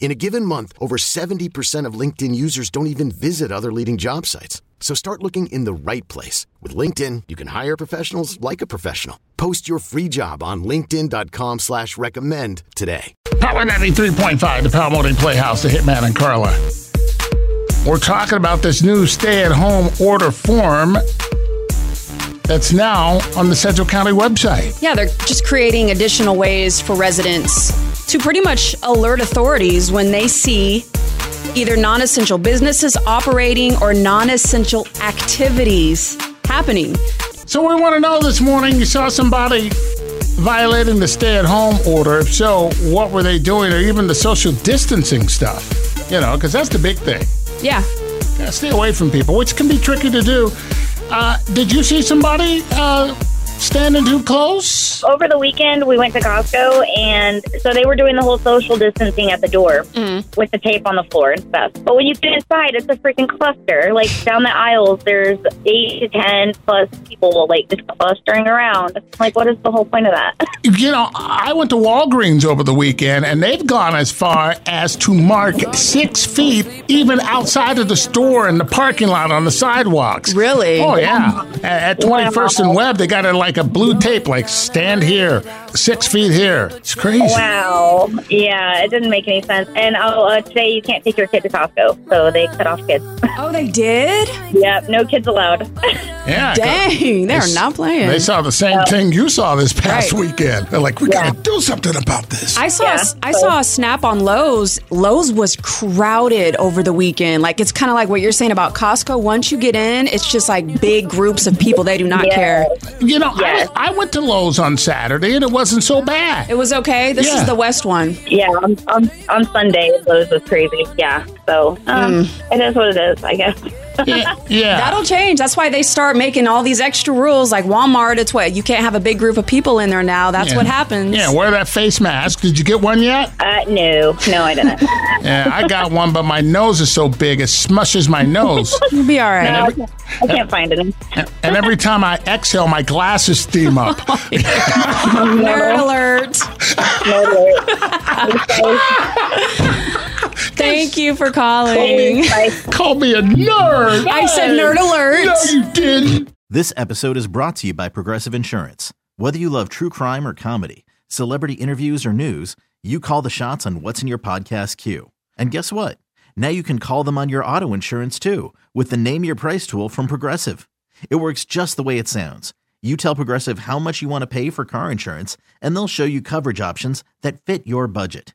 In a given month, over 70% of LinkedIn users don't even visit other leading job sites. So start looking in the right place. With LinkedIn, you can hire professionals like a professional. Post your free job on linkedin.com slash recommend today. Power 93.5, the Power Morning Playhouse, the Hitman and Carla. We're talking about this new stay-at-home order form that's now on the Central County website. Yeah, they're just creating additional ways for residents to pretty much alert authorities when they see either non essential businesses operating or non essential activities happening. So we want to know this morning you saw somebody violating the stay at home order. If so, what were they doing, or even the social distancing stuff? You know, because that's the big thing. Yeah. Gotta stay away from people, which can be tricky to do. Uh, did you see somebody uh, standing too close? Over the weekend, we went to Costco, and so they were doing the whole social distancing at the door mm-hmm. with the tape on the floor and stuff. But when you get inside, it's a freaking cluster. Like down the aisles, there's eight to ten plus people like just clustering around. Like, what is the whole point of that? You know, I went to Walgreens over the weekend, and they've gone as far as to mark six feet even outside of the store in the parking lot on the sidewalks. Really? Oh yeah. At, at 21st and Webb, they got it like a blue tape, like stand here, six feet here. It's crazy. wow. Yeah, it didn't make any sense. And oh, uh, today you can't take your kid to Costco, so they cut off kids. Oh, they did? yep, no kids allowed. Yeah. Dang, they're They- not playing. They saw the same thing you saw this past Right. weekend. They're like, we Yeah. gotta do something about this. I saw Yeah, I so- saw a snap on Lowe's. Lowe's was crowded over the weekend. Like it's kind of like what you're saying about Costco. Once you get in, it's just like big groups of people. They do not Yeah. care. you know, Yes. I, I went to Lowe's on Saturday, and it wasn't so bad. It was okay. This Yeah. is the West one. Yeah, on, on, on Sunday, Lowe's was crazy. Yeah, so um, it is what it is, I guess. Yeah. yeah. That'll change. That's why they start making all these extra rules. Like Walmart, it's what you can't have a big group of people in there now. That's Yeah. what happens. Yeah, wear that face mask. Did you get one yet? Uh, no, no, I didn't. Yeah, I got one, but my nose is so big it smushes my nose. You'll be all right. No, I can't, I can't find it. and every time I exhale, my glasses steam up. Nerd alert. Nerd alert. Thank you for calling. Call me a nerd. I said nerd alert. No, you didn't. This episode is brought to you by Progressive Insurance. Whether you love true crime or comedy, celebrity interviews or news, you call the shots on what's in your podcast queue. And guess what? Now you can call them on your auto insurance too with the Name Your Price tool from Progressive. It works just the way it sounds. You tell Progressive how much you want to pay for car insurance, and they'll show you coverage options that fit your budget.